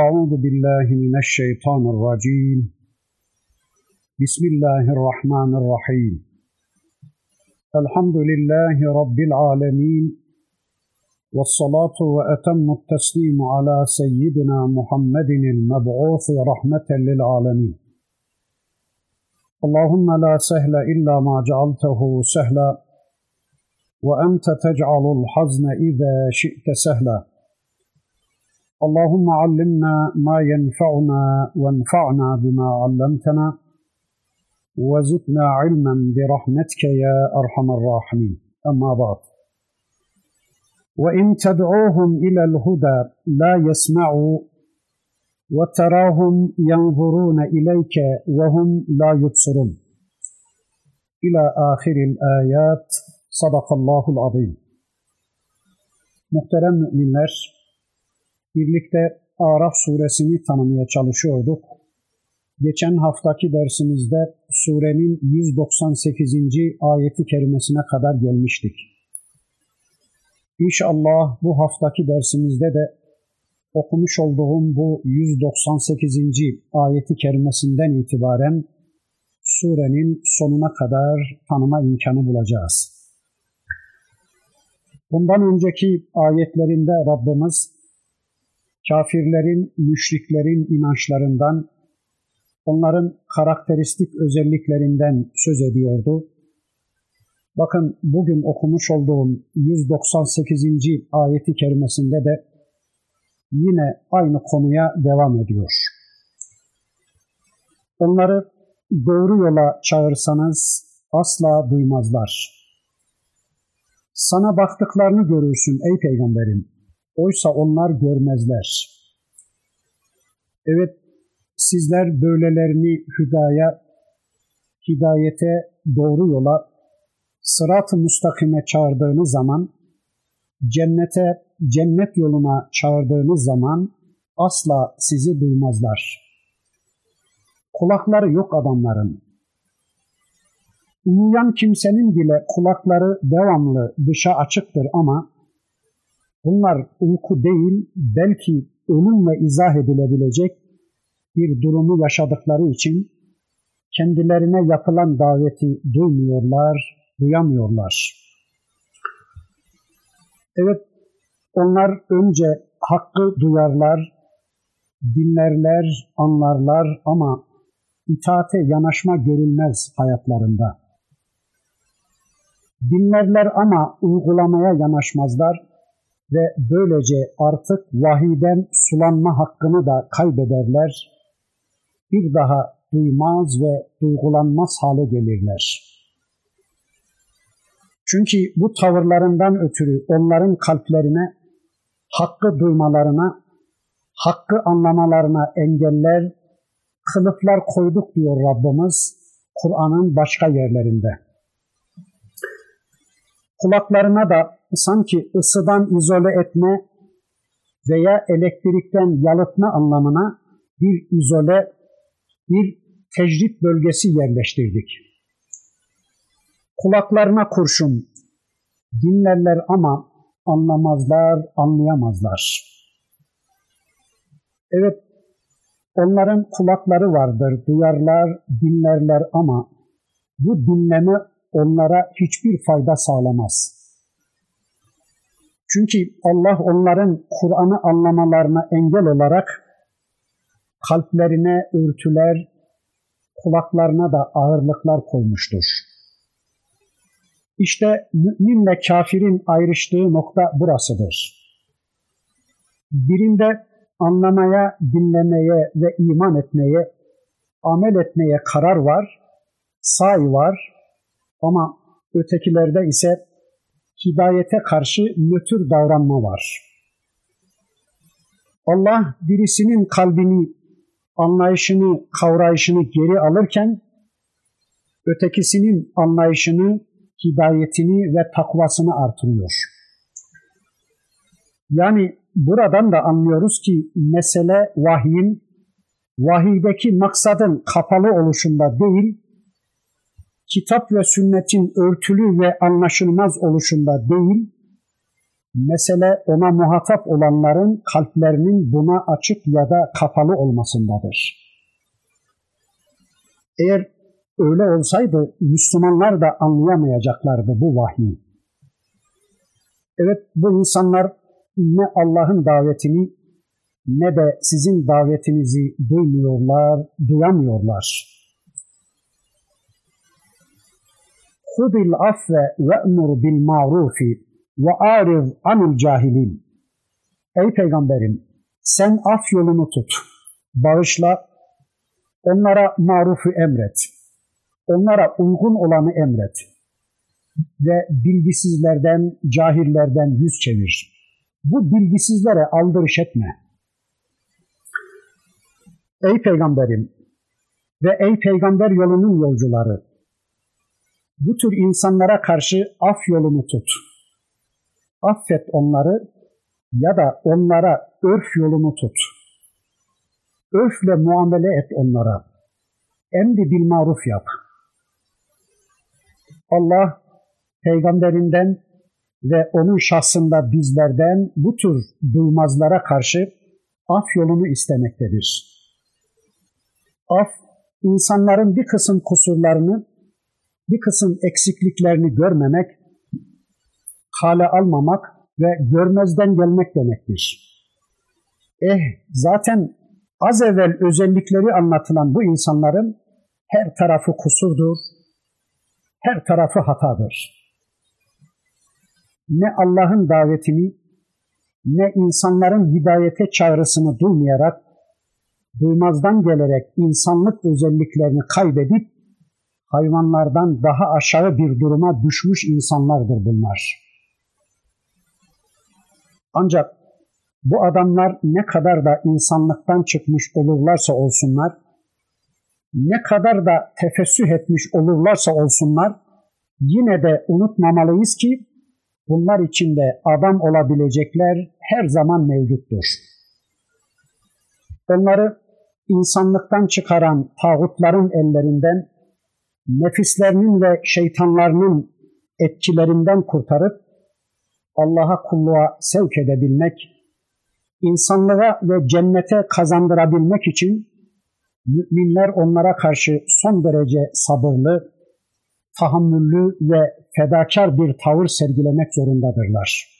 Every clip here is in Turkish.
أعوذ بالله من الشيطان الرجيم بسم الله الرحمن الرحيم الحمد لله رب العالمين والصلاة وأتم التسليم على سيدنا محمد المبعوث رحمة للعالمين اللهم لا سهل إلا ما جعلته سهلا وأنت تجعل الحزن إذا شئت سهلا اللهم علمنا ما ينفعنا وانفعنا بما علمتنا وزدنا علما برحمتك يا أرحم الراحمين. أما بعد. وإن تدعوهم إلى الهدى لا يسمعوا وتراهم ينظرون إليك وهم لا يبصرون. إلى آخر الآيات. صدق الله العظيم. Muhterem müminler, birlikte Araf suresini tanımaya çalışıyorduk. Geçen haftaki dersimizde surenin 198. ayeti kerimesine kadar gelmiştik. İnşallah bu haftaki dersimizde de okumuş olduğum bu 198. ayeti kerimesinden itibaren surenin sonuna kadar tanıma imkanı bulacağız. Bundan önceki ayetlerinde Rabbimiz kafirlerin, müşriklerin inançlarından, onların karakteristik özelliklerinden söz ediyordu. Bakın bugün okumuş olduğum 198. ayeti kerimesinde de yine aynı konuya devam ediyor. Onları doğru yola çağırsanız asla duymazlar. Sana baktıklarını görürsün ey peygamberim. Oysa onlar görmezler. Evet, sizler böylelerini hüdaya, hidayete, doğru yola, sırat-ı müstakime çağırdığınız zaman, cennete, cennet yoluna çağırdığınız zaman asla sizi duymazlar. Kulakları yok adamların. Uyuyan kimsenin bile kulakları devamlı dışa açıktır ama bunlar uyku değil belki ölümle izah edilebilecek bir durumu yaşadıkları için kendilerine yapılan daveti duymuyorlar, duyamıyorlar. Evet, onlar önce hakkı duyarlar, dinlerler, anlarlar ama itaate yanaşma görülmez hayatlarında. Dinlerler ama uygulamaya yanaşmazlar ve böylece artık vahiden sulanma hakkını da kaybederler. Bir daha duymaz ve duygulanmaz hale gelirler. Çünkü bu tavırlarından ötürü onların kalplerine, hakkı duymalarına, hakkı anlamalarına engeller, kılıflar koyduk diyor Rabbimiz Kur'an'ın başka yerlerinde kulaklarına da sanki ısıdan izole etme veya elektrikten yalıtma anlamına bir izole, bir tecrit bölgesi yerleştirdik. Kulaklarına kurşun, dinlerler ama anlamazlar, anlayamazlar. Evet, onların kulakları vardır, duyarlar, dinlerler ama bu dinleme onlara hiçbir fayda sağlamaz. Çünkü Allah onların Kur'an'ı anlamalarına engel olarak kalplerine örtüler, kulaklarına da ağırlıklar koymuştur. İşte müminle kafirin ayrıştığı nokta burasıdır. Birinde anlamaya, dinlemeye ve iman etmeye, amel etmeye karar var, say var, ama ötekilerde ise hidayete karşı nötr davranma var. Allah birisinin kalbini, anlayışını, kavrayışını geri alırken ötekisinin anlayışını, hidayetini ve takvasını artırıyor. Yani buradan da anlıyoruz ki mesele vahyin, vahiydeki maksadın kapalı oluşunda değil, kitap ve sünnetin örtülü ve anlaşılmaz oluşunda değil, Mesele ona muhatap olanların kalplerinin buna açık ya da kapalı olmasındadır. Eğer öyle olsaydı Müslümanlar da anlayamayacaklardı bu vahyi. Evet bu insanlar ne Allah'ın davetini ne de sizin davetinizi duymuyorlar, duyamıyorlar. Hudil afve ve'mur bil marufi ve ariz anil cahilin. Ey peygamberim sen af yolunu tut. Bağışla. Onlara marufu emret. Onlara uygun olanı emret. Ve bilgisizlerden, cahillerden yüz çevir. Bu bilgisizlere aldırış etme. Ey peygamberim ve ey peygamber yolunun yolcuları, bu tür insanlara karşı af yolunu tut. Affet onları ya da onlara örf yolunu tut. Örfle muamele et onlara. Emri bil maruf yap. Allah peygamberinden ve onun şahsında bizlerden bu tür duymazlara karşı af yolunu istemektedir. Af, insanların bir kısım kusurlarını, bir kısım eksikliklerini görmemek, kale almamak ve görmezden gelmek demektir. Eh, zaten az evvel özellikleri anlatılan bu insanların her tarafı kusurdur, her tarafı hatadır. Ne Allah'ın davetini, ne insanların hidayete çağrısını duymayarak duymazdan gelerek insanlık özelliklerini kaybedip hayvanlardan daha aşağı bir duruma düşmüş insanlardır bunlar. Ancak bu adamlar ne kadar da insanlıktan çıkmış olurlarsa olsunlar, ne kadar da tefessüh etmiş olurlarsa olsunlar, yine de unutmamalıyız ki bunlar içinde adam olabilecekler her zaman mevcuttur. Onları insanlıktan çıkaran tağutların ellerinden, nefislerinin ve şeytanlarının etkilerinden kurtarıp Allah'a kulluğa sevk edebilmek, insanlığa ve cennete kazandırabilmek için müminler onlara karşı son derece sabırlı, tahammüllü ve fedakar bir tavır sergilemek zorundadırlar.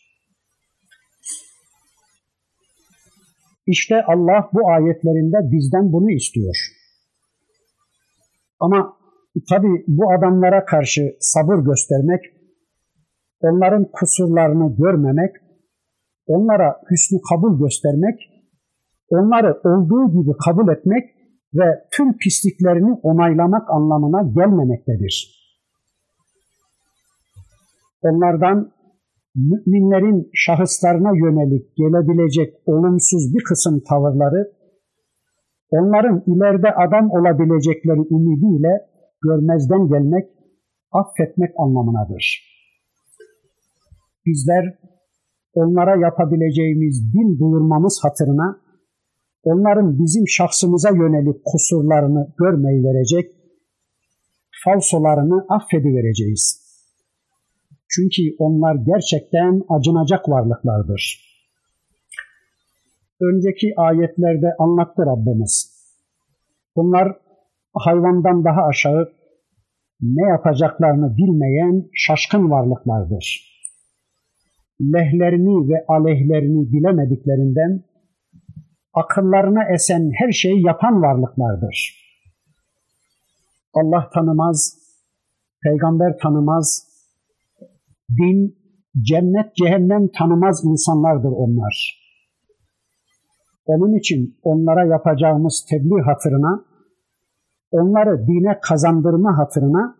İşte Allah bu ayetlerinde bizden bunu istiyor. Ama tabi bu adamlara karşı sabır göstermek, onların kusurlarını görmemek, onlara hüsnü kabul göstermek, onları olduğu gibi kabul etmek ve tüm pisliklerini onaylamak anlamına gelmemektedir. Onlardan müminlerin şahıslarına yönelik gelebilecek olumsuz bir kısım tavırları, onların ileride adam olabilecekleri ümidiyle görmezden gelmek, affetmek anlamınadır. Bizler onlara yapabileceğimiz din duyurmamız hatırına, onların bizim şahsımıza yönelik kusurlarını görmeyi verecek, falsolarını affedivereceğiz. Çünkü onlar gerçekten acınacak varlıklardır. Önceki ayetlerde anlattı Rabbimiz. Bunlar hayvandan daha aşağı ne yapacaklarını bilmeyen şaşkın varlıklardır. Lehlerini ve aleyhlerini bilemediklerinden akıllarına esen her şeyi yapan varlıklardır. Allah tanımaz, peygamber tanımaz, din, cennet, cehennem tanımaz insanlardır onlar. Onun için onlara yapacağımız tebliğ hatırına, onları dine kazandırma hatırına,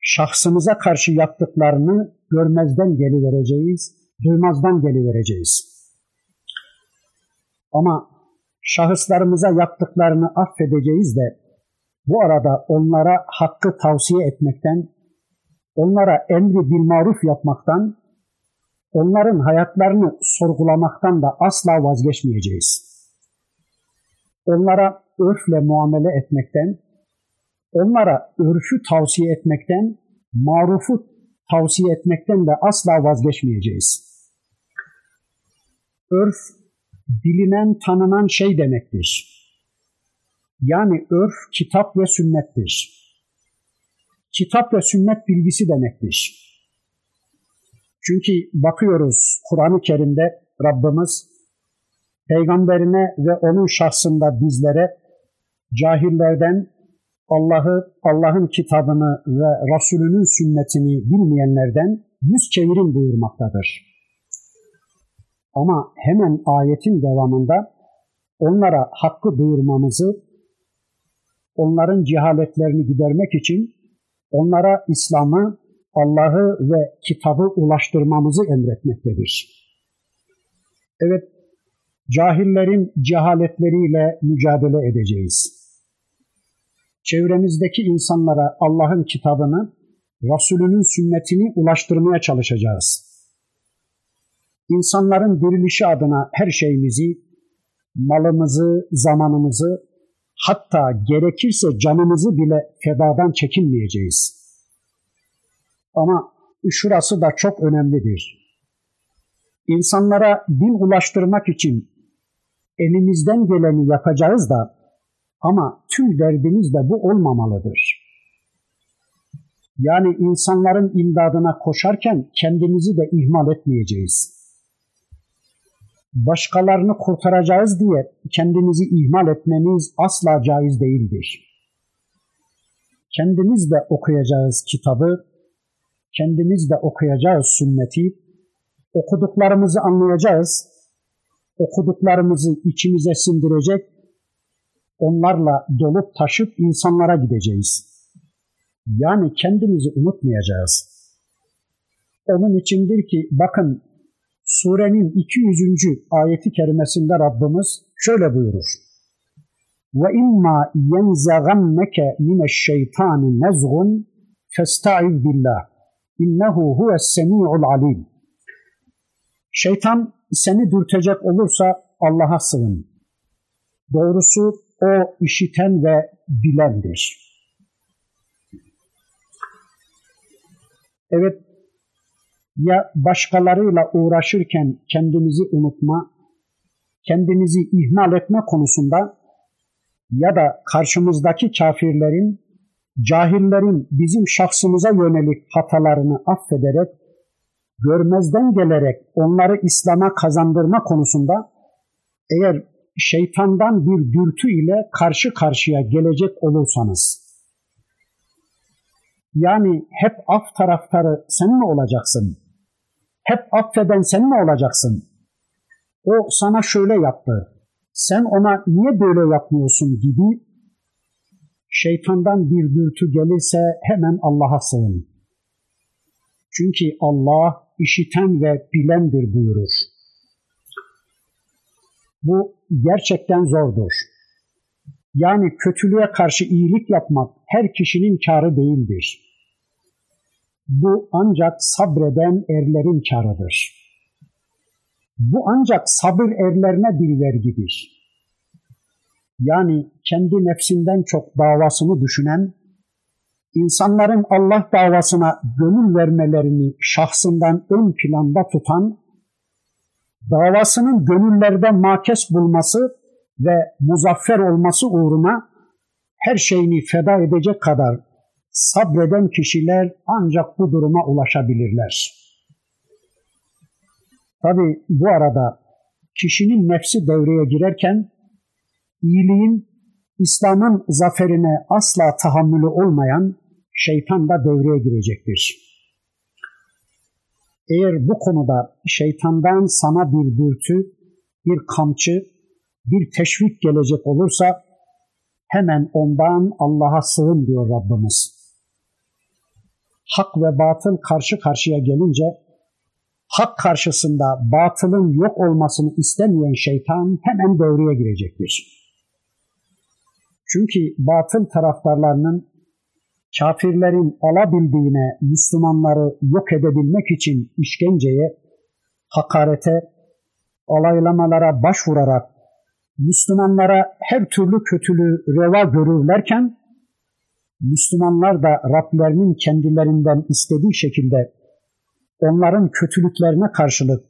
şahsımıza karşı yaptıklarını görmezden gelivereceğiz, duymazdan gelivereceğiz. Ama şahıslarımıza yaptıklarını affedeceğiz de bu arada onlara hakkı tavsiye etmekten, onlara emri bil maruf yapmaktan, onların hayatlarını sorgulamaktan da asla vazgeçmeyeceğiz. Onlara örfle muamele etmekten, onlara örfü tavsiye etmekten, marufu tavsiye etmekten de asla vazgeçmeyeceğiz. Örf bilinen, tanınan şey demektir. Yani örf kitap ve sünnettir. Kitap ve sünnet bilgisi demektir. Çünkü bakıyoruz Kur'an-ı Kerim'de Rabbimiz peygamberine ve onun şahsında bizlere cahillerden Allah'ı, Allah'ın kitabını ve Resulünün sünnetini bilmeyenlerden yüz çevirin buyurmaktadır. Ama hemen ayetin devamında onlara hakkı duyurmamızı, onların cehaletlerini gidermek için onlara İslam'ı, Allah'ı ve kitabı ulaştırmamızı emretmektedir. Evet, cahillerin cehaletleriyle mücadele edeceğiz. Çevremizdeki insanlara Allah'ın kitabını, Resulünün sünnetini ulaştırmaya çalışacağız. İnsanların dirilişi adına her şeyimizi, malımızı, zamanımızı, hatta gerekirse canımızı bile fedadan çekinmeyeceğiz. Ama şurası da çok önemlidir. İnsanlara din ulaştırmak için elimizden geleni yapacağız da ama tüm derdimiz de bu olmamalıdır. Yani insanların imdadına koşarken kendimizi de ihmal etmeyeceğiz. Başkalarını kurtaracağız diye kendimizi ihmal etmemiz asla caiz değildir. Kendimiz de okuyacağız kitabı, kendimiz de okuyacağız sünneti, okuduklarımızı anlayacağız, okuduklarımızı içimize sindirecek, onlarla dolup taşıp insanlara gideceğiz. Yani kendimizi unutmayacağız. Onun içindir ki bakın surenin 200. ayeti kerimesinde Rabbimiz şöyle buyurur. Ve imma yenzaganneke mineşşeytani nezgun festaiz billah. İnnehu huves semi'ul alim. Şeytan seni dürtecek olursa Allah'a sığın. Doğrusu o işiten ve bilendir. Evet, ya başkalarıyla uğraşırken kendimizi unutma, kendimizi ihmal etme konusunda ya da karşımızdaki kafirlerin, cahillerin bizim şahsımıza yönelik hatalarını affederek, görmezden gelerek onları İslam'a kazandırma konusunda eğer şeytandan bir dürtü ile karşı karşıya gelecek olursanız, yani hep af taraftarı sen mi olacaksın? Hep affeden sen mi olacaksın? O sana şöyle yaptı. Sen ona niye böyle yapmıyorsun gibi şeytandan bir dürtü gelirse hemen Allah'a sığın. Çünkü Allah işiten ve bilendir buyurur. Bu gerçekten zordur. Yani kötülüğe karşı iyilik yapmak her kişinin karı değildir. Bu ancak sabreden erlerin karıdır. Bu ancak sabır erlerine bir vergidir. Yani kendi nefsinden çok davasını düşünen, insanların Allah davasına gönül vermelerini şahsından ön planda tutan, davasının gönüllerde makes bulması ve muzaffer olması uğruna her şeyini feda edecek kadar sabreden kişiler ancak bu duruma ulaşabilirler. Tabi bu arada kişinin nefsi devreye girerken iyiliğin, İslam'ın zaferine asla tahammülü olmayan şeytan da devreye girecektir. Eğer bu konuda şeytandan sana bir dürtü, bir kamçı, bir teşvik gelecek olursa hemen ondan Allah'a sığın diyor Rabbimiz hak ve batıl karşı karşıya gelince hak karşısında batılın yok olmasını istemeyen şeytan hemen devreye girecektir. Çünkü batıl taraftarlarının kafirlerin alabildiğine Müslümanları yok edebilmek için işkenceye, hakarete, alaylamalara başvurarak Müslümanlara her türlü kötülüğü reva görürlerken Müslümanlar da Rablerinin kendilerinden istediği şekilde onların kötülüklerine karşılık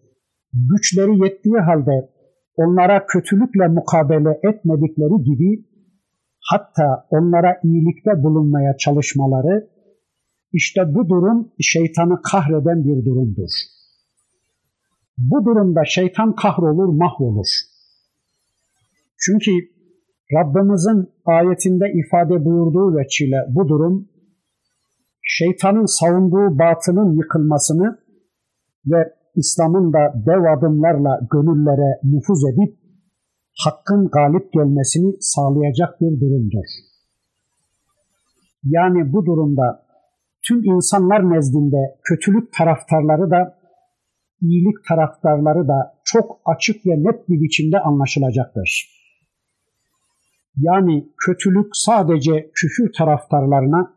güçleri yettiği halde onlara kötülükle mukabele etmedikleri gibi hatta onlara iyilikte bulunmaya çalışmaları işte bu durum şeytanı kahreden bir durumdur. Bu durumda şeytan kahrolur, mahvolur. Çünkü Rabbimizin ayetinde ifade buyurduğu veçile bu durum şeytanın savunduğu batının yıkılmasını ve İslam'ın da dev adımlarla gönüllere nüfuz edip hakkın galip gelmesini sağlayacak bir durumdur. Yani bu durumda tüm insanlar nezdinde kötülük taraftarları da iyilik taraftarları da çok açık ve net bir biçimde anlaşılacaktır. Yani kötülük sadece küfür taraftarlarına,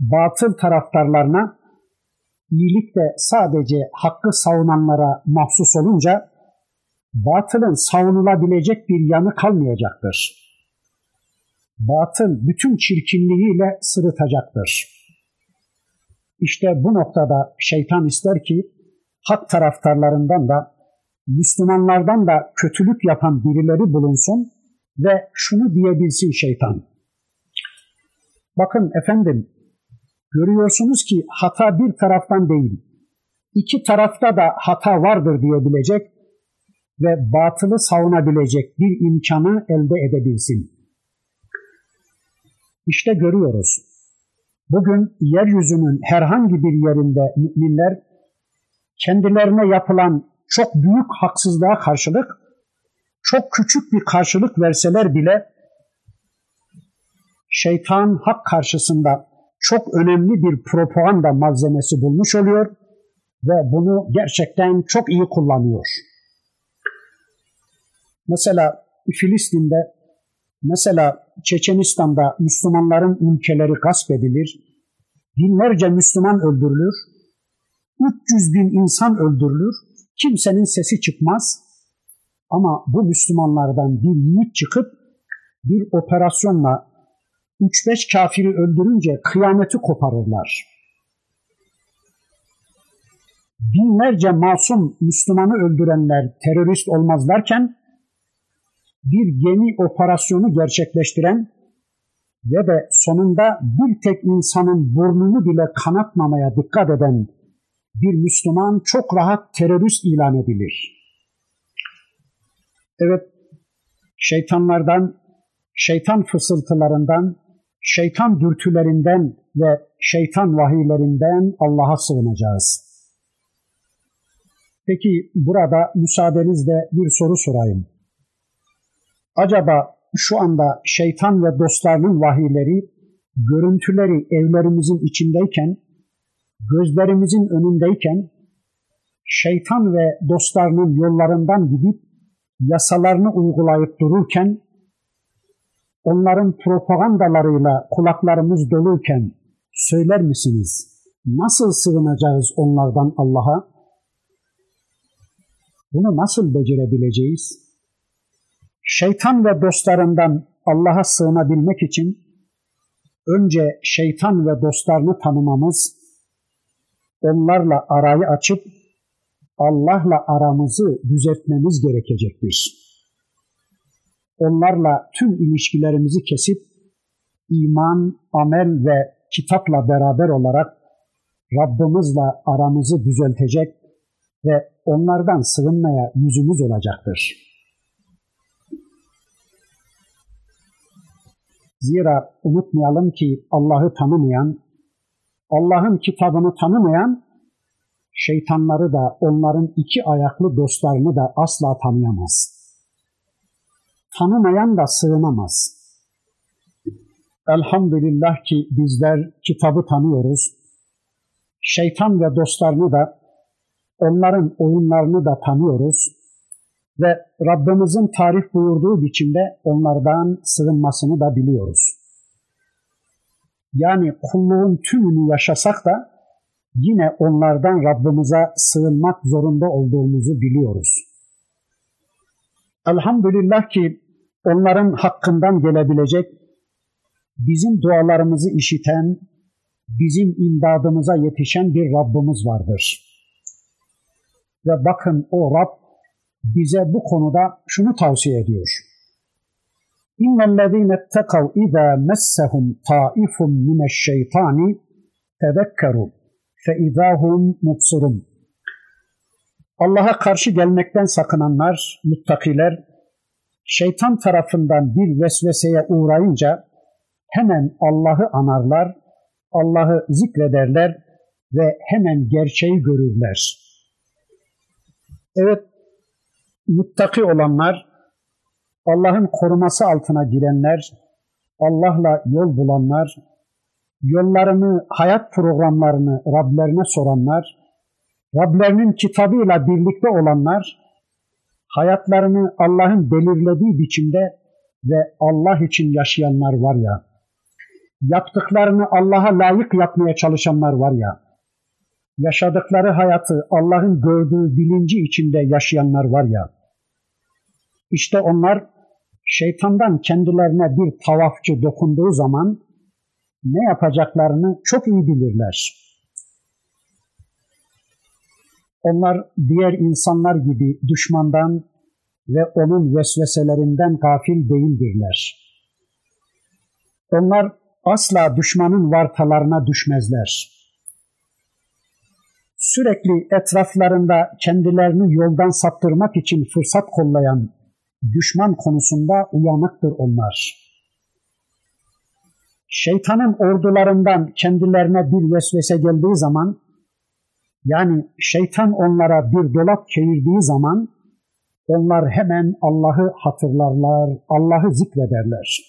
batıl taraftarlarına, iyilik de sadece hakkı savunanlara mahsus olunca batılın savunulabilecek bir yanı kalmayacaktır. Batıl bütün çirkinliğiyle sırıtacaktır. İşte bu noktada şeytan ister ki hak taraftarlarından da Müslümanlardan da kötülük yapan birileri bulunsun ve şunu diyebilsin şeytan. Bakın efendim görüyorsunuz ki hata bir taraftan değil. iki tarafta da hata vardır diyebilecek ve batılı savunabilecek bir imkanı elde edebilsin. İşte görüyoruz. Bugün yeryüzünün herhangi bir yerinde müminler kendilerine yapılan çok büyük haksızlığa karşılık çok küçük bir karşılık verseler bile şeytan hak karşısında çok önemli bir propaganda malzemesi bulmuş oluyor ve bunu gerçekten çok iyi kullanıyor. Mesela Filistin'de, mesela Çeçenistan'da Müslümanların ülkeleri gasp edilir, binlerce Müslüman öldürülür, 300 bin insan öldürülür, kimsenin sesi çıkmaz. Ama bu Müslümanlardan bir yiğit çıkıp bir operasyonla 3-5 kafiri öldürünce kıyameti koparırlar. Binlerce masum Müslümanı öldürenler terörist olmazlarken bir gemi operasyonu gerçekleştiren ve de sonunda bir tek insanın burnunu bile kanatmamaya dikkat eden bir Müslüman çok rahat terörist ilan edilir. Evet, şeytanlardan, şeytan fısıltılarından, şeytan dürtülerinden ve şeytan vahiylerinden Allah'a sığınacağız. Peki burada müsaadenizle bir soru sorayım. Acaba şu anda şeytan ve dostlarının vahiyleri, görüntüleri evlerimizin içindeyken, gözlerimizin önündeyken, şeytan ve dostlarının yollarından gidip yasalarını uygulayıp dururken, onların propagandalarıyla kulaklarımız doluyken söyler misiniz? Nasıl sığınacağız onlardan Allah'a? Bunu nasıl becerebileceğiz? Şeytan ve dostlarından Allah'a sığınabilmek için önce şeytan ve dostlarını tanımamız, onlarla arayı açıp Allah'la aramızı düzeltmemiz gerekecektir. Onlarla tüm ilişkilerimizi kesip iman, amel ve kitapla beraber olarak Rabbimizle aramızı düzeltecek ve onlardan sığınmaya yüzümüz olacaktır. Zira unutmayalım ki Allah'ı tanımayan, Allah'ın kitabını tanımayan şeytanları da onların iki ayaklı dostlarını da asla tanıyamaz. Tanımayan da sığınamaz. Elhamdülillah ki bizler kitabı tanıyoruz. Şeytan ve dostlarını da onların oyunlarını da tanıyoruz ve Rabbimizin tarif buyurduğu biçimde onlardan sığınmasını da biliyoruz. Yani kulluğun tümünü yaşasak da yine onlardan Rabbimize sığınmak zorunda olduğumuzu biliyoruz. Elhamdülillah ki onların hakkından gelebilecek, bizim dualarımızı işiten, bizim imdadımıza yetişen bir Rabbimiz vardır. Ve bakın o Rab bize bu konuda şunu tavsiye ediyor. İnnellezîne ettekav izâ messehum taifun mineşşeytani tezekkeru fe izâhum mubsirun. Allah'a karşı gelmekten sakınanlar, muttakiler, şeytan tarafından bir vesveseye uğrayınca hemen Allah'ı anarlar, Allah'ı zikrederler ve hemen gerçeği görürler. Evet, muttaki olanlar, Allah'ın koruması altına girenler, Allah'la yol bulanlar, yollarını, hayat programlarını Rablerine soranlar, Rablerinin kitabıyla birlikte olanlar, hayatlarını Allah'ın belirlediği biçimde ve Allah için yaşayanlar var ya, yaptıklarını Allah'a layık yapmaya çalışanlar var ya, yaşadıkları hayatı Allah'ın gördüğü bilinci içinde yaşayanlar var ya, işte onlar şeytandan kendilerine bir tavafçı dokunduğu zaman ne yapacaklarını çok iyi bilirler. Onlar diğer insanlar gibi düşmandan ve onun vesveselerinden gafil değildirler. Onlar asla düşmanın vartalarına düşmezler. Sürekli etraflarında kendilerini yoldan saptırmak için fırsat kollayan düşman konusunda uyanıktır onlar. Şeytanın ordularından kendilerine bir vesvese geldiği zaman, yani şeytan onlara bir dolap çevirdiği zaman, onlar hemen Allah'ı hatırlarlar, Allah'ı zikrederler.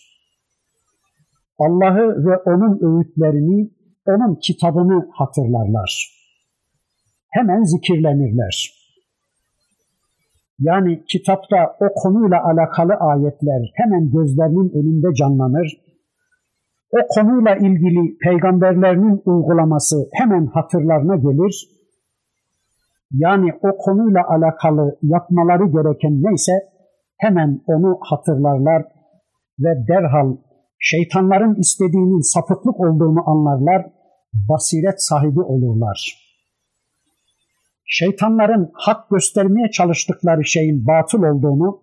Allah'ı ve onun öğütlerini, onun kitabını hatırlarlar. Hemen zikirlenirler. Yani kitapta o konuyla alakalı ayetler hemen gözlerinin önünde canlanır. O konuyla ilgili peygamberlerinin uygulaması hemen hatırlarına gelir. Yani o konuyla alakalı yapmaları gereken neyse hemen onu hatırlarlar ve derhal şeytanların istediğinin sapıklık olduğunu anlarlar, basiret sahibi olurlar şeytanların hak göstermeye çalıştıkları şeyin batıl olduğunu,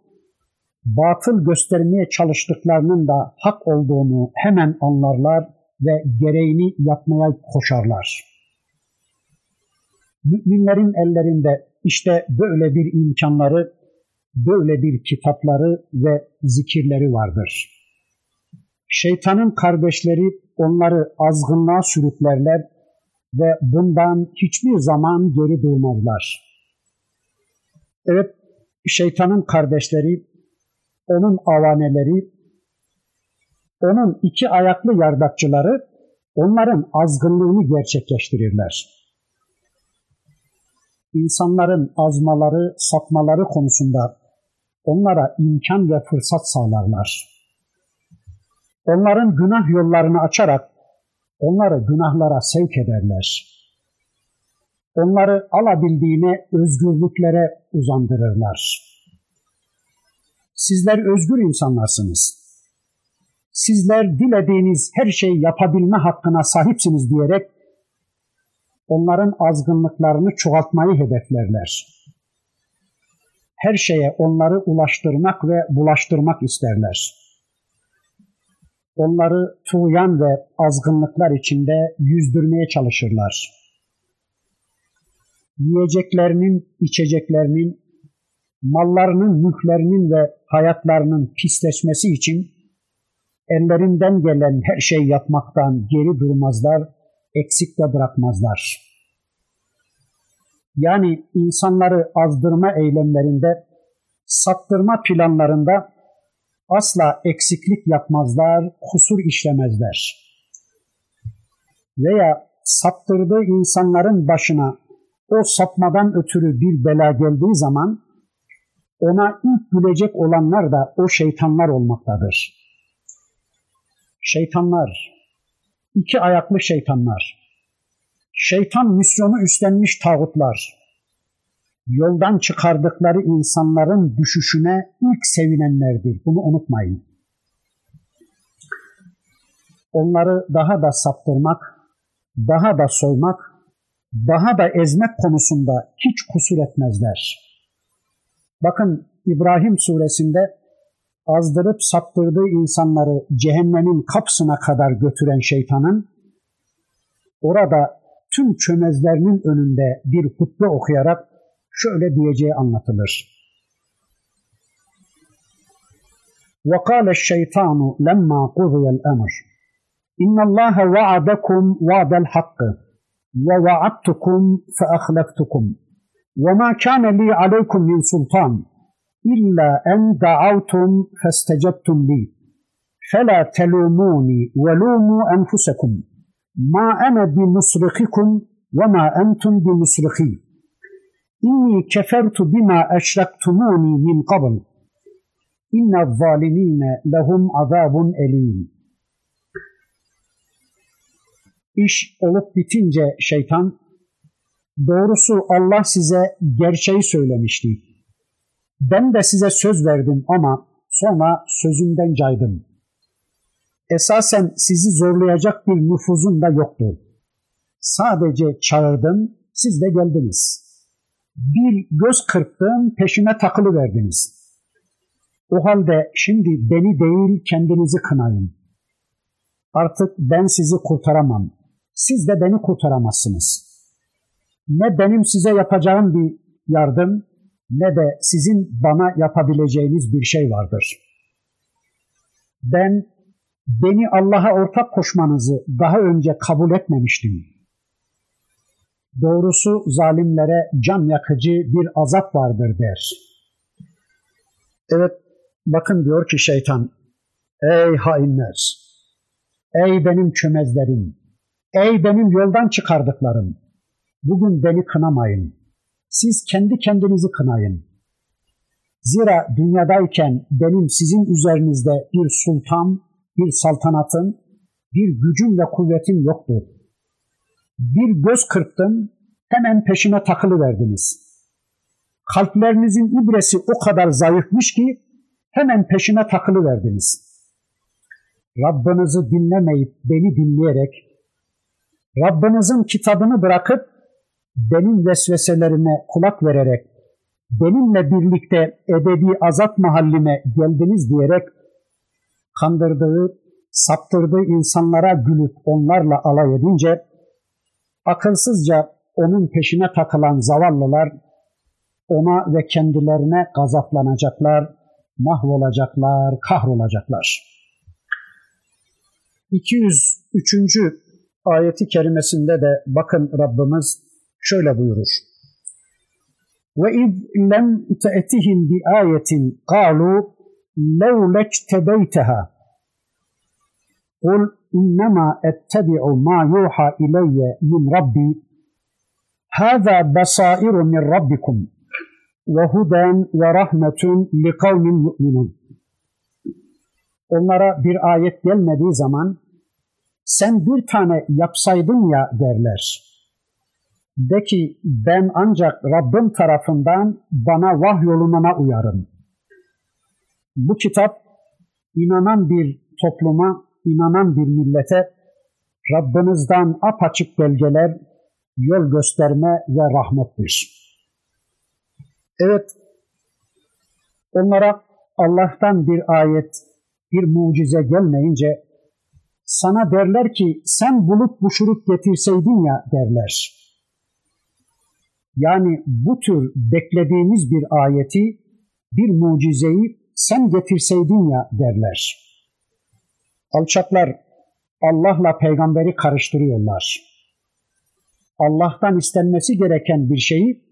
batıl göstermeye çalıştıklarının da hak olduğunu hemen anlarlar ve gereğini yapmaya koşarlar. Müminlerin ellerinde işte böyle bir imkanları, böyle bir kitapları ve zikirleri vardır. Şeytanın kardeşleri onları azgınlığa sürüklerler, ve bundan hiçbir zaman geri durmazlar. Evet, şeytanın kardeşleri, onun avaneleri, onun iki ayaklı yardakçıları onların azgınlığını gerçekleştirirler. İnsanların azmaları, sapmaları konusunda onlara imkan ve fırsat sağlarlar. Onların günah yollarını açarak onları günahlara sevk ederler. Onları alabildiğine özgürlüklere uzandırırlar. Sizler özgür insanlarsınız. Sizler dilediğiniz her şeyi yapabilme hakkına sahipsiniz diyerek onların azgınlıklarını çoğaltmayı hedeflerler. Her şeye onları ulaştırmak ve bulaştırmak isterler onları tuğyan ve azgınlıklar içinde yüzdürmeye çalışırlar. Yiyeceklerinin, içeceklerinin, mallarının, mülklerinin ve hayatlarının pisleşmesi için ellerinden gelen her şey yapmaktan geri durmazlar, eksik de bırakmazlar. Yani insanları azdırma eylemlerinde, sattırma planlarında asla eksiklik yapmazlar, kusur işlemezler. Veya saptırdığı insanların başına o sapmadan ötürü bir bela geldiği zaman ona ilk gülecek olanlar da o şeytanlar olmaktadır. Şeytanlar, iki ayaklı şeytanlar, şeytan misyonu üstlenmiş tağutlar, yoldan çıkardıkları insanların düşüşüne ilk sevinenlerdir. Bunu unutmayın. Onları daha da saptırmak, daha da soymak, daha da ezmek konusunda hiç kusur etmezler. Bakın İbrahim suresinde azdırıp saptırdığı insanları cehennemin kapısına kadar götüren şeytanın orada tüm çömezlerinin önünde bir hutbe okuyarak şöyle diyeceği anlatılır. وقال الشيطان لما قضي الأمر إن الله وعدكم وعد الحق ووعدتكم فأخلفتكم وما كان لي عليكم من سلطان إلا أن دعوتم فاستجبتم لي فلا تلوموني ولوموا أنفسكم ما أنا بمصرخكم وما أنتم بمصرخي İnni kefertu bima eşraktumuni min kabl. İnne zalimine lehum azabun elim. İş olup bitince şeytan, doğrusu Allah size gerçeği söylemişti. Ben de size söz verdim ama sonra sözümden caydım. Esasen sizi zorlayacak bir nüfuzum da yoktu. Sadece çağırdım, siz de geldiniz.'' Bir göz kırptım, peşime takılı verdiniz. O halde şimdi beni değil kendinizi kınayın. Artık ben sizi kurtaramam. Siz de beni kurtaramazsınız. Ne benim size yapacağım bir yardım ne de sizin bana yapabileceğiniz bir şey vardır. Ben beni Allah'a ortak koşmanızı daha önce kabul etmemiştim. Doğrusu zalimlere can yakıcı bir azap vardır der. Evet bakın diyor ki şeytan, ey hainler, ey benim çömezlerim, ey benim yoldan çıkardıklarım, bugün beni kınamayın, siz kendi kendinizi kınayın. Zira dünyadayken benim sizin üzerinizde bir sultan, bir saltanatım, bir gücüm ve kuvvetim yoktu. Bir göz kırptım, hemen peşime takılı verdiniz. Kalplerinizin ibresi o kadar zayıfmış ki hemen peşime takılı verdiniz. Rabbinizi dinlemeyip beni dinleyerek, Rabbinizin kitabını bırakıp benim vesveselerime kulak vererek, benimle birlikte ebedi azap mahallime geldiniz diyerek kandırdığı, saptırdığı insanlara gülüp onlarla alay edince, Akılsızca onun peşine takılan zavallılar ona ve kendilerine gazaplanacaklar, mahvolacaklar, kahrolacaklar. 203. ayeti kerimesinde de bakın Rabbimiz şöyle buyurur. Ve iz lem te'tihim bi ayetin kalu lev leçtebeyteha. Kul innema ettebi'u ma yuha ileyye min rabbi hâzâ besâiru min rabbikum ve huden ve rahmetun li kavmin yu'minun. Onlara bir ayet gelmediği zaman sen bir tane yapsaydın ya derler. De ki ben ancak Rabbim tarafından bana vahyolunana uyarım. Bu kitap inanan bir topluma inanan bir millete Rabbinizden apaçık belgeler, yol gösterme ve rahmettir. Evet, onlara Allah'tan bir ayet, bir mucize gelmeyince sana derler ki sen bulup buşurup getirseydin ya derler. Yani bu tür beklediğimiz bir ayeti, bir mucizeyi sen getirseydin ya derler. Alçaklar Allah'la peygamberi karıştırıyorlar. Allah'tan istenmesi gereken bir şeyi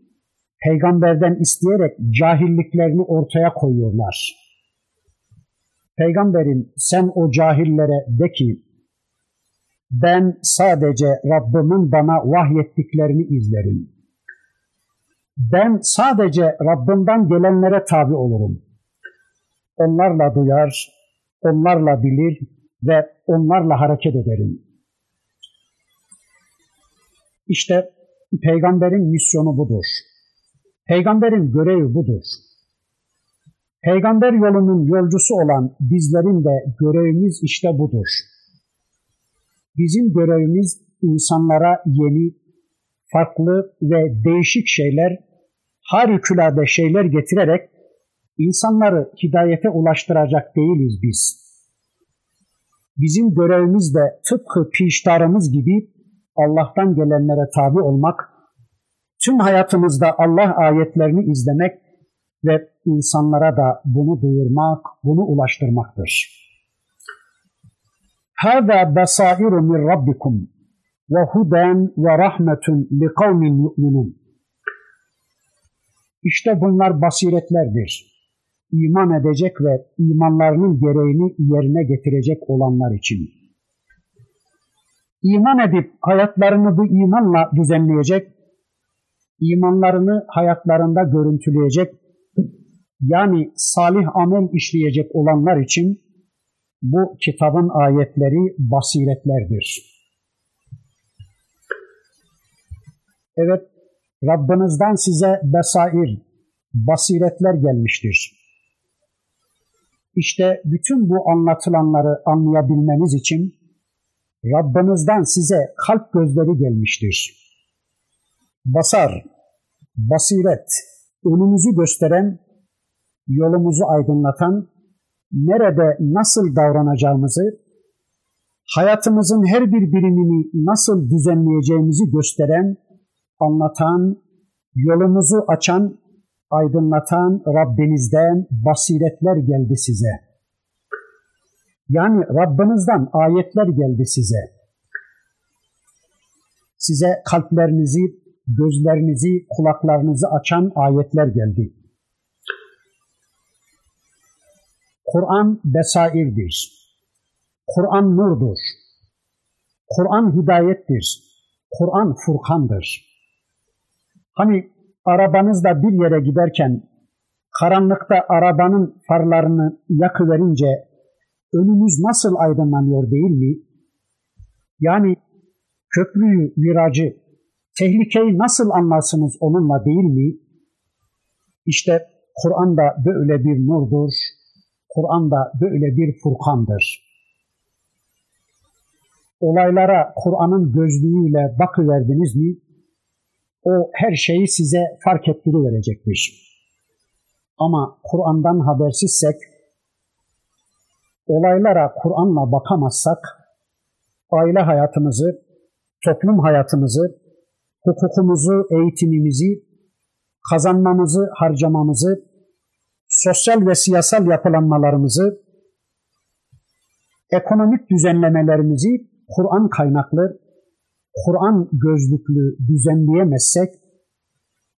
peygamberden isteyerek cahilliklerini ortaya koyuyorlar. Peygamberin sen o cahillere de ki ben sadece Rabbimin bana vahyettiklerini izlerim. Ben sadece Rabbimden gelenlere tabi olurum. Onlarla duyar, onlarla bilir ve onlarla hareket ederim. İşte peygamberin misyonu budur. Peygamberin görevi budur. Peygamber yolunun yolcusu olan bizlerin de görevimiz işte budur. Bizim görevimiz insanlara yeni, farklı ve değişik şeyler, harikulade şeyler getirerek insanları hidayete ulaştıracak değiliz biz. Bizim görevimiz de tıpkı piştarımız gibi Allah'tan gelenlere tabi olmak, tüm hayatımızda Allah ayetlerini izlemek ve insanlara da bunu duyurmak, bunu ulaştırmaktır. Rabbikum ve huden ve rahmetun li kavmin yu'minun. İşte bunlar basiretlerdir. İman edecek ve imanlarının gereğini yerine getirecek olanlar için. İman edip hayatlarını bu imanla düzenleyecek, imanlarını hayatlarında görüntüleyecek, yani salih amel işleyecek olanlar için bu kitabın ayetleri basiretlerdir. Evet, Rabbinizden size besair, basiretler gelmiştir. İşte bütün bu anlatılanları anlayabilmeniz için Rabbinizden size kalp gözleri gelmiştir. Basar, basiret, önümüzü gösteren, yolumuzu aydınlatan, nerede nasıl davranacağımızı, hayatımızın her bir birimini nasıl düzenleyeceğimizi gösteren, anlatan, yolumuzu açan, aydınlatan Rabbinizden basiretler geldi size. Yani Rabbinizden ayetler geldi size. Size kalplerinizi, gözlerinizi, kulaklarınızı açan ayetler geldi. Kur'an besairdir. Kur'an nurdur. Kur'an hidayettir. Kur'an furkandır. Hani arabanızda bir yere giderken karanlıkta arabanın farlarını yakıverince önünüz nasıl aydınlanıyor değil mi? Yani köprüyü, viracı, tehlikeyi nasıl anlarsınız onunla değil mi? İşte Kur'an da böyle bir nurdur, Kur'an da böyle bir furkandır. Olaylara Kur'an'ın gözlüğüyle bakıverdiniz mi, o her şeyi size fark ettiriverecektir. Ama Kur'an'dan habersizsek, olaylara Kur'an'la bakamazsak, aile hayatımızı, toplum hayatımızı, hukukumuzu, eğitimimizi, kazanmamızı, harcamamızı, sosyal ve siyasal yapılanmalarımızı, ekonomik düzenlemelerimizi Kur'an kaynaklı, Kur'an gözlüklü düzenleyemezsek,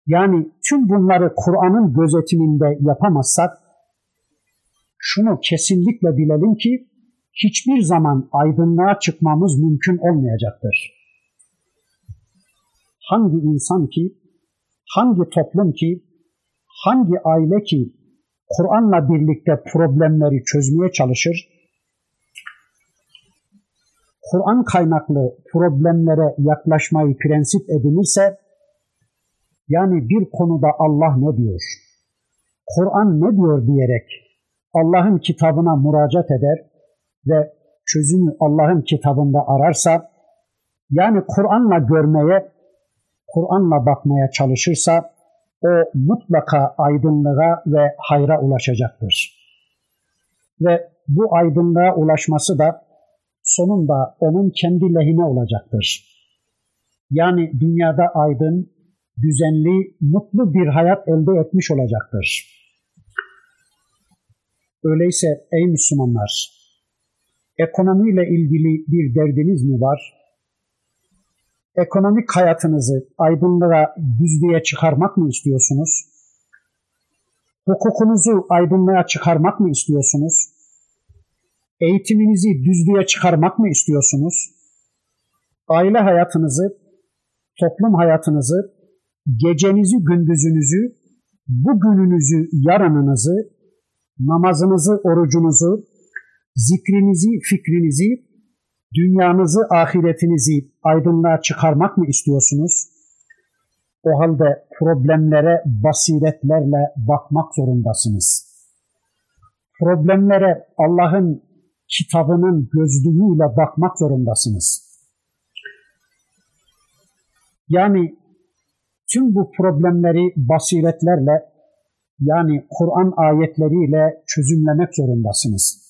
yani tüm bunları Kur'an'ın gözetiminde yapamazsak, şunu kesinlikle bilelim ki, hiçbir zaman aydınlığa çıkmamız mümkün olmayacaktır. Hangi insan ki, hangi toplum ki, hangi aile ki Kur'an'la birlikte problemleri çözmeye çalışır, Kur'an kaynaklı problemlere yaklaşmayı prensip edinirse, yani bir konuda Allah ne diyor, Kur'an ne diyor diyerek Allah'ın kitabına müracaat eder ve çözümü Allah'ın kitabında ararsa, yani Kur'an'la görmeye, Kur'an'la bakmaya çalışırsa, o mutlaka aydınlığa ve hayra ulaşacaktır. Ve bu aydınlığa ulaşması da sonunda onun kendi lehine olacaktır. Yani dünyada aydın, düzenli, mutlu bir hayat elde etmiş olacaktır. Öyleyse ey Müslümanlar, ekonomiyle ilgili bir derdiniz mi var? ekonomik hayatınızı aydınlığa, düzlüğe çıkarmak mı istiyorsunuz? Hukukunuzu aydınlığa çıkarmak mı istiyorsunuz? Eğitiminizi düzlüğe çıkarmak mı istiyorsunuz? Aile hayatınızı, toplum hayatınızı, gecenizi, gündüzünüzü, bugününüzü, yarınınızı, namazınızı, orucunuzu, zikrinizi, fikrinizi dünyanızı, ahiretinizi aydınlığa çıkarmak mı istiyorsunuz? O halde problemlere basiretlerle bakmak zorundasınız. Problemlere Allah'ın kitabının gözlüğüyle bakmak zorundasınız. Yani tüm bu problemleri basiretlerle yani Kur'an ayetleriyle çözümlemek zorundasınız.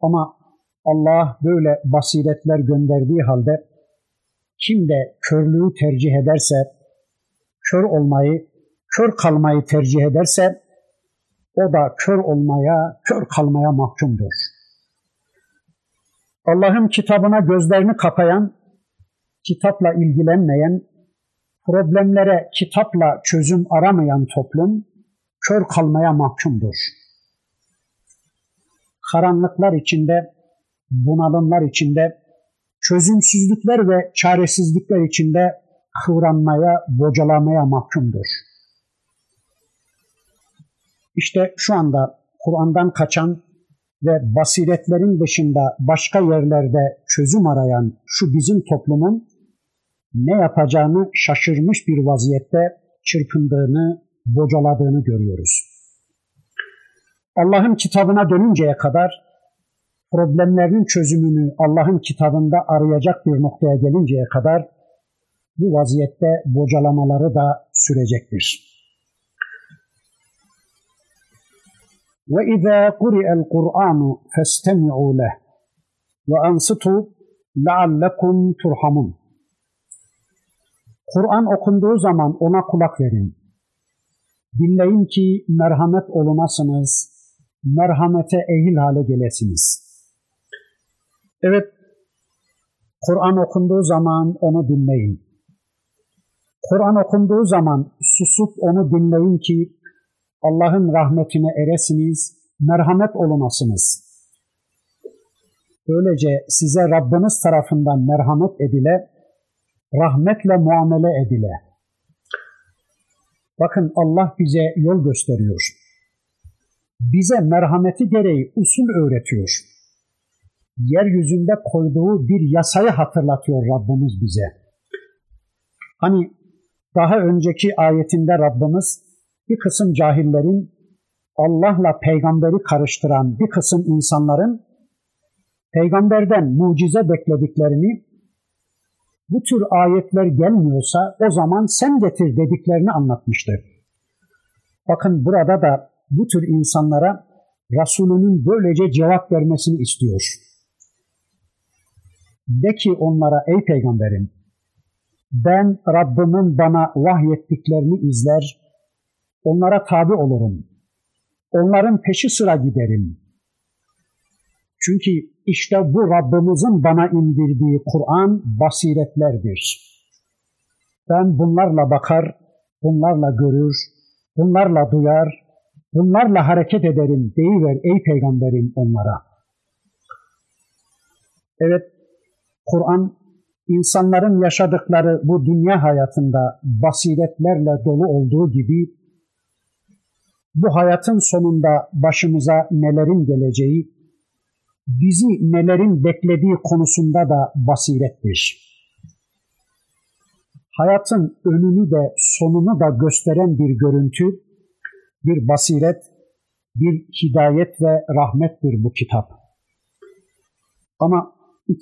Ama Allah böyle basiretler gönderdiği halde kim de körlüğü tercih ederse, kör olmayı, kör kalmayı tercih ederse o da kör olmaya, kör kalmaya mahkumdur. Allah'ın kitabına gözlerini kapayan, kitapla ilgilenmeyen, problemlere kitapla çözüm aramayan toplum kör kalmaya mahkumdur. Karanlıklar içinde, bunalımlar içinde, çözümsüzlükler ve çaresizlikler içinde kıvranmaya, bocalamaya mahkumdur. İşte şu anda Kur'an'dan kaçan ve basiretlerin dışında başka yerlerde çözüm arayan şu bizim toplumun ne yapacağını şaşırmış bir vaziyette çırpındığını, bocaladığını görüyoruz. Allah'ın kitabına dönünceye kadar problemlerin çözümünü Allah'ın kitabında arayacak bir noktaya gelinceye kadar bu vaziyette bocalamaları da sürecektir. وإذا قرئ القرآن فاستمعوا له وأنصتوا لعلكم ترحمون Kur'an okunduğu zaman ona kulak verin. Dinleyin ki merhamet olunasınız, merhamete ehil hale gelesiniz. Evet, Kur'an okunduğu zaman onu dinleyin. Kur'an okunduğu zaman susup onu dinleyin ki Allah'ın rahmetine eresiniz, merhamet olunasınız. Böylece size Rabbiniz tarafından merhamet edile, rahmetle muamele edile. Bakın Allah bize yol gösteriyor. Bize merhameti gereği usul öğretiyor. Yeryüzünde koyduğu bir yasayı hatırlatıyor Rabbimiz bize. Hani daha önceki ayetinde Rabbimiz bir kısım cahillerin Allah'la peygamberi karıştıran bir kısım insanların peygamberden mucize beklediklerini bu tür ayetler gelmiyorsa o zaman sen getir dediklerini anlatmıştı. Bakın burada da bu tür insanlara Resulünün böylece cevap vermesini istiyor. De ki onlara ey peygamberim ben Rabbimin bana vahyettiklerini izler, onlara tabi olurum. Onların peşi sıra giderim. Çünkü işte bu Rabbimizin bana indirdiği Kur'an basiretlerdir. Ben bunlarla bakar, bunlarla görür, bunlarla duyar, bunlarla hareket ederim deyiver ey peygamberim onlara. Evet, Kur'an insanların yaşadıkları bu dünya hayatında basiretlerle dolu olduğu gibi bu hayatın sonunda başımıza nelerin geleceği, bizi nelerin beklediği konusunda da basirettir. Hayatın önünü de sonunu da gösteren bir görüntü, bir basiret, bir hidayet ve rahmettir bu kitap. Ama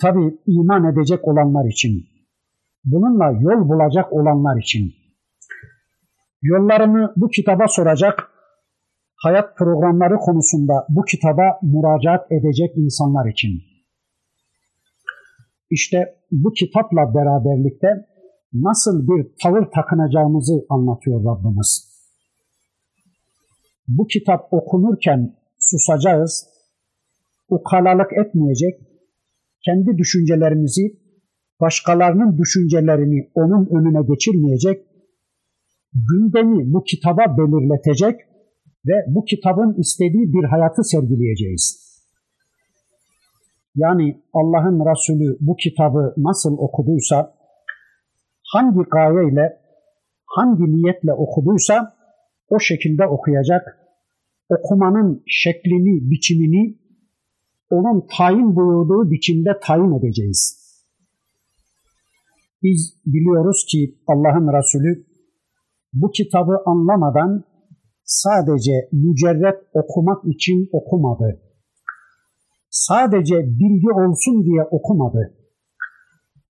tabi iman edecek olanlar için, bununla yol bulacak olanlar için, yollarını bu kitaba soracak, hayat programları konusunda bu kitaba müracaat edecek insanlar için. İşte bu kitapla beraberlikte nasıl bir tavır takınacağımızı anlatıyor Rabbimiz. Bu kitap okunurken susacağız, ukalalık etmeyecek, kendi düşüncelerimizi, başkalarının düşüncelerini onun önüne geçirmeyecek, gündemi bu kitaba belirletecek ve bu kitabın istediği bir hayatı sergileyeceğiz. Yani Allah'ın Resulü bu kitabı nasıl okuduysa, hangi gayeyle, hangi niyetle okuduysa o şekilde okuyacak. Okumanın şeklini, biçimini onun tayin buyurduğu biçimde tayin edeceğiz. Biz biliyoruz ki Allah'ın Resulü bu kitabı anlamadan sadece mücerret okumak için okumadı. Sadece bilgi olsun diye okumadı.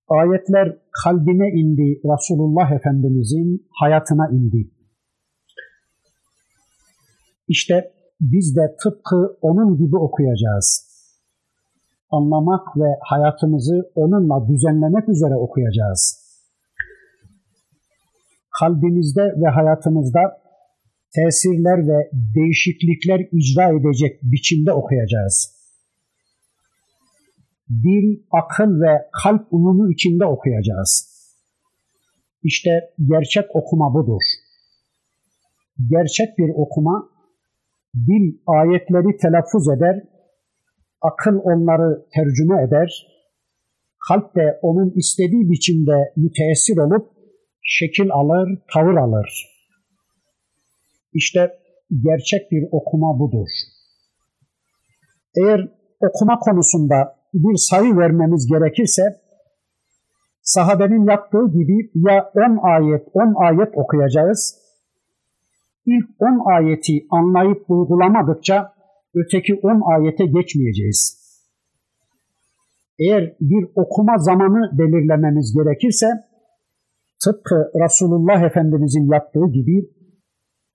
Ayetler kalbine indi, Resulullah Efendimizin hayatına indi. İşte biz de tıpkı onun gibi okuyacağız. Anlamak ve hayatımızı onunla düzenlemek üzere okuyacağız. Kalbimizde ve hayatımızda tesirler ve değişiklikler icra edecek biçimde okuyacağız. Dil, akıl ve kalp uyumu içinde okuyacağız. İşte gerçek okuma budur. Gerçek bir okuma, dil ayetleri telaffuz eder, akıl onları tercüme eder, kalp de onun istediği biçimde müteessir olup şekil alır, tavır alır. İşte gerçek bir okuma budur. Eğer okuma konusunda bir sayı vermemiz gerekirse sahabenin yaptığı gibi ya 10 ayet 10 ayet okuyacağız. İlk 10 ayeti anlayıp uygulamadıkça öteki 10 ayete geçmeyeceğiz. Eğer bir okuma zamanı belirlememiz gerekirse tıpkı Resulullah Efendimizin yaptığı gibi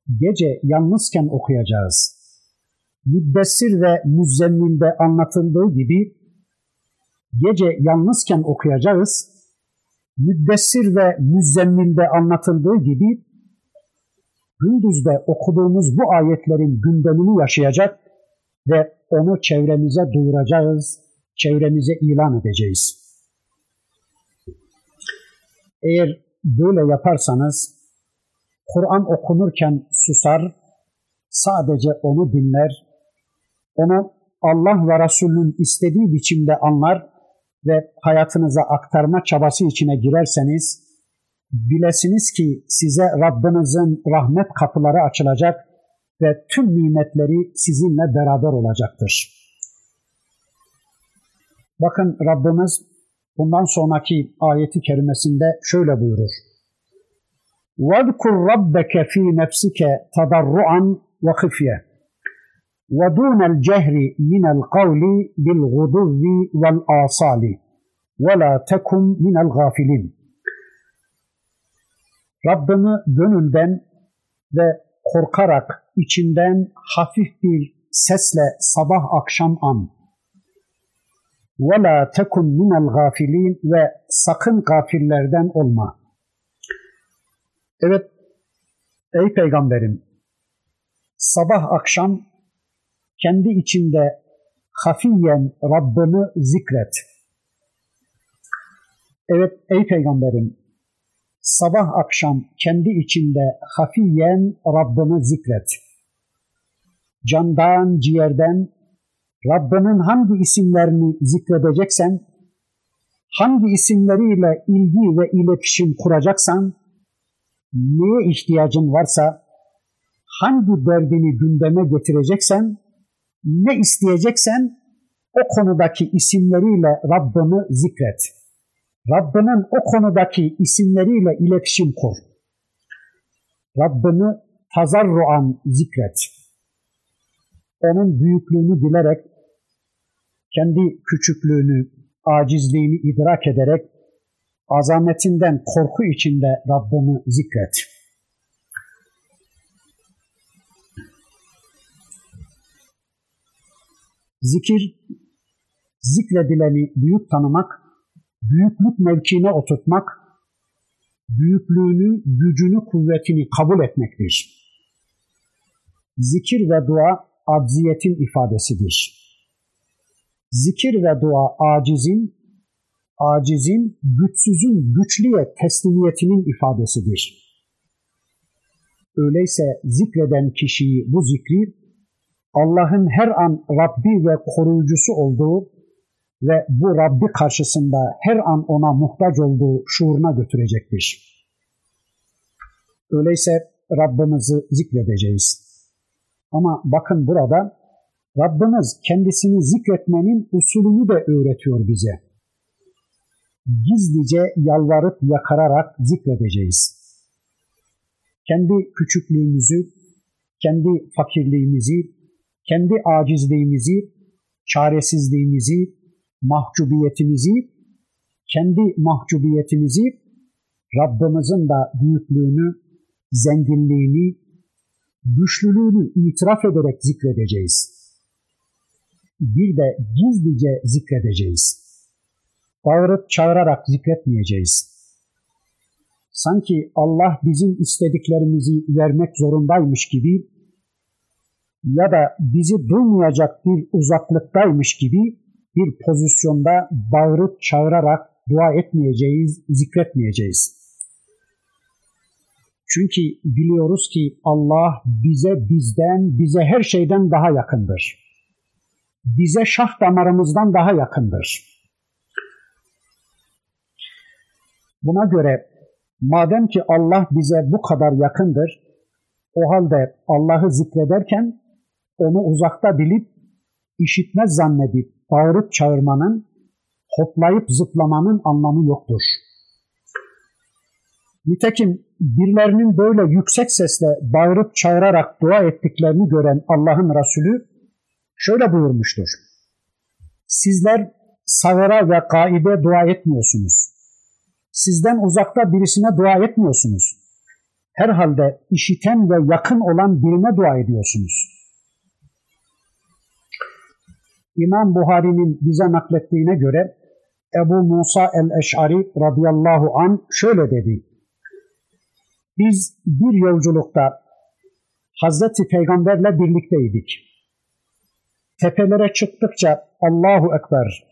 gece yalnızken okuyacağız. Müddessir ve müzzemmilde anlatıldığı gibi gece yalnızken okuyacağız. Müddessir ve müzzemmilde anlatıldığı gibi gündüzde okuduğumuz bu ayetlerin gündemini yaşayacak ve onu çevremize duyuracağız, çevremize ilan edeceğiz. Eğer böyle yaparsanız Kur'an okunurken susar, sadece onu dinler, onu Allah ve Resulünün istediği biçimde anlar ve hayatınıza aktarma çabası içine girerseniz, bilesiniz ki size Rabbinizin rahmet kapıları açılacak ve tüm nimetleri sizinle beraber olacaktır. Bakın Rabbimiz bundan sonraki ayeti kerimesinde şöyle buyurur. وَذْكُرْ رَبَّكَ ف۪ي نَفْسِكَ تَضَرُّعًا وَخِفْيَةً وَدُونَ الْجَهْرِ مِنَ الْقَوْلِ بِالْغُدُوِّ وَالْآصَالِ وَلَا تَكُمْ مِنَ الْغَافِلِينَ Rabbini gönülden ve korkarak içinden hafif bir sesle sabah akşam an. وَلَا تَكُمْ مِنَ الْغَافِلِينَ Ve sakın gafillerden olma. Evet, ey peygamberim, sabah akşam kendi içinde hafiyen Rabbini zikret. Evet ey peygamberim, sabah akşam kendi içinde hafiyen Rabbini zikret. Candan, ciğerden Rabbinin hangi isimlerini zikredeceksen, hangi isimleriyle ilgi ve iletişim kuracaksan, neye ihtiyacın varsa, hangi derdini gündeme getireceksen, ne isteyeceksen o konudaki isimleriyle Rabbini zikret. Rabbinin o konudaki isimleriyle iletişim kur. Rabbini tazarruan zikret. Onun büyüklüğünü bilerek, kendi küçüklüğünü, acizliğini idrak ederek, azametinden korku içinde Rabbini zikret. Zikir, zikredileni büyük tanımak, büyüklük mevkine oturtmak, büyüklüğünü, gücünü, kuvvetini kabul etmektir. Zikir ve dua abziyetin ifadesidir. Zikir ve dua acizin, acizin, güçsüzün güçlüye teslimiyetinin ifadesidir. Öyleyse zikreden kişiyi bu zikri Allah'ın her an Rabbi ve koruyucusu olduğu ve bu Rabbi karşısında her an ona muhtaç olduğu şuuruna götürecektir. Öyleyse Rabbimizi zikredeceğiz. Ama bakın burada Rabbimiz kendisini zikretmenin usulünü de öğretiyor bize. Gizlice yalvarıp yakararak zikredeceğiz. Kendi küçüklüğümüzü, kendi fakirliğimizi, kendi acizliğimizi, çaresizliğimizi, mahcubiyetimizi kendi mahcubiyetimizi Rabbimizin de büyüklüğünü, zenginliğini, güçlülüğünü itiraf ederek zikredeceğiz. Bir de gizlice zikredeceğiz. Bağırıp çağırarak zikretmeyeceğiz. Sanki Allah bizim istediklerimizi vermek zorundaymış gibi ya da bizi duymayacak bir uzaklıktaymış gibi bir pozisyonda bağırıp çağırarak dua etmeyeceğiz, zikretmeyeceğiz. Çünkü biliyoruz ki Allah bize bizden, bize her şeyden daha yakındır. Bize şah damarımızdan daha yakındır. Buna göre madem ki Allah bize bu kadar yakındır, o halde Allah'ı zikrederken onu uzakta bilip, işitmez zannedip, bağırıp çağırmanın, hoplayıp zıplamanın anlamı yoktur. Nitekim birilerinin böyle yüksek sesle bağırıp çağırarak dua ettiklerini gören Allah'ın Resulü şöyle buyurmuştur. Sizler sağıra ve gaibe dua etmiyorsunuz. Sizden uzakta birisine dua etmiyorsunuz. Herhalde işiten ve yakın olan birine dua ediyorsunuz. İmam Buhari'nin bize naklettiğine göre Ebu Musa el-Eş'ari radıyallahu an şöyle dedi. Biz bir yolculukta Hazreti Peygamberle birlikteydik. Tepelere çıktıkça Allahu Ekber,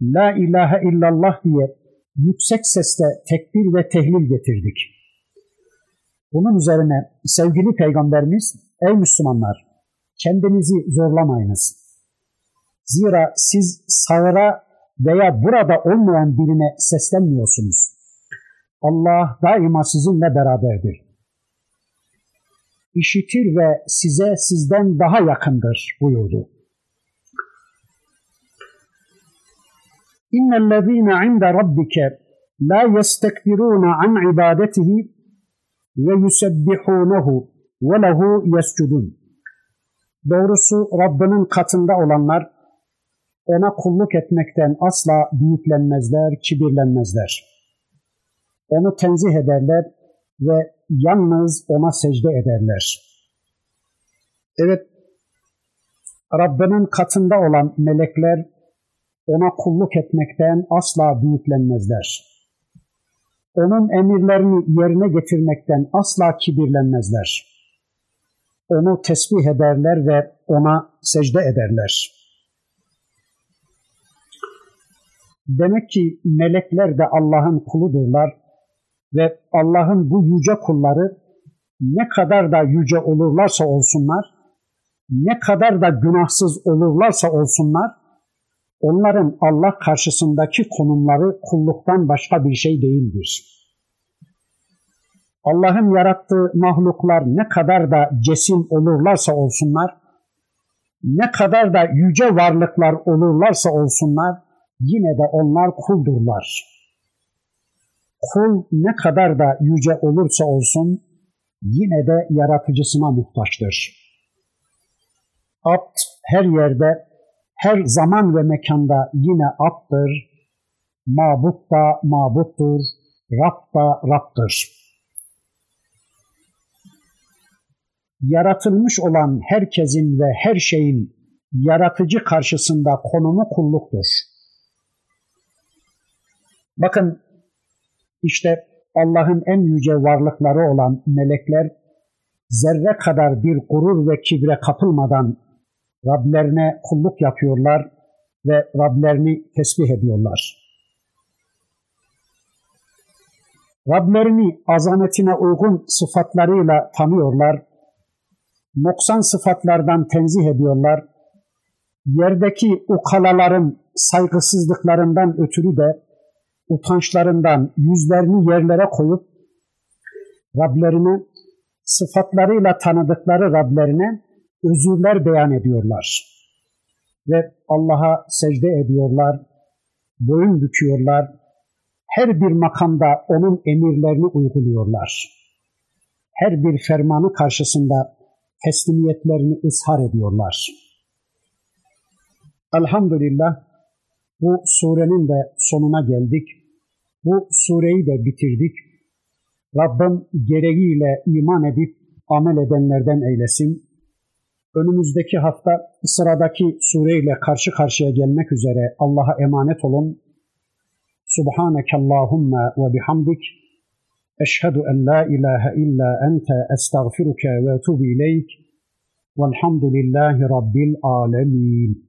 La ilahe illallah diye yüksek sesle tekbir ve tehlil getirdik. Bunun üzerine sevgili Peygamberimiz, ey Müslümanlar kendinizi zorlamayınız. Zira siz sağıra veya burada olmayan birine seslenmiyorsunuz. Allah daima sizinle beraberdir. İşitir ve size sizden daha yakındır buyurdu. İnnellezîne inde rabbike la yestekbirûne an ibadetihi ve yusebbihûnehu ve lehu. Doğrusu Rabbinin katında olanlar ona kulluk etmekten asla büyüklenmezler, kibirlenmezler. Onu tenzih ederler ve yalnız ona secde ederler. Evet, Rabbinin katında olan melekler ona kulluk etmekten asla büyüklenmezler. Onun emirlerini yerine getirmekten asla kibirlenmezler. Onu tesbih ederler ve ona secde ederler. Demek ki melekler de Allah'ın kuludurlar ve Allah'ın bu yüce kulları ne kadar da yüce olurlarsa olsunlar, ne kadar da günahsız olurlarsa olsunlar, onların Allah karşısındaki konumları kulluktan başka bir şey değildir. Allah'ın yarattığı mahluklar ne kadar da cesim olurlarsa olsunlar, ne kadar da yüce varlıklar olurlarsa olsunlar, yine de onlar kuldurlar. Kul ne kadar da yüce olursa olsun yine de yaratıcısına muhtaçtır. Abd her yerde, her zaman ve mekanda yine abdır, mabut da mabuttur, Rab da Rab'dır. Yaratılmış olan herkesin ve her şeyin yaratıcı karşısında konumu kulluktur. Bakın işte Allah'ın en yüce varlıkları olan melekler zerre kadar bir gurur ve kibre kapılmadan Rablerine kulluk yapıyorlar ve Rablerini tesbih ediyorlar. Rablerini azametine uygun sıfatlarıyla tanıyorlar, noksan sıfatlardan tenzih ediyorlar, yerdeki ukalaların saygısızlıklarından ötürü de utançlarından yüzlerini yerlere koyup Rablerine sıfatlarıyla tanıdıkları Rablerine özürler beyan ediyorlar. Ve Allah'a secde ediyorlar, boyun büküyorlar, her bir makamda onun emirlerini uyguluyorlar. Her bir fermanı karşısında teslimiyetlerini ızhar ediyorlar. Elhamdülillah bu surenin de sonuna geldik. Bu sureyi de bitirdik. Rabbim gereğiyle iman edip amel edenlerden eylesin. Önümüzdeki hafta sıradaki sureyle karşı karşıya gelmek üzere Allah'a emanet olun. Subhaneke Allahumma ve bihamdik. Eşhedü en la ilahe illa ente estağfiruke ve etubu ileyk. Velhamdülillahi Rabbil alemin.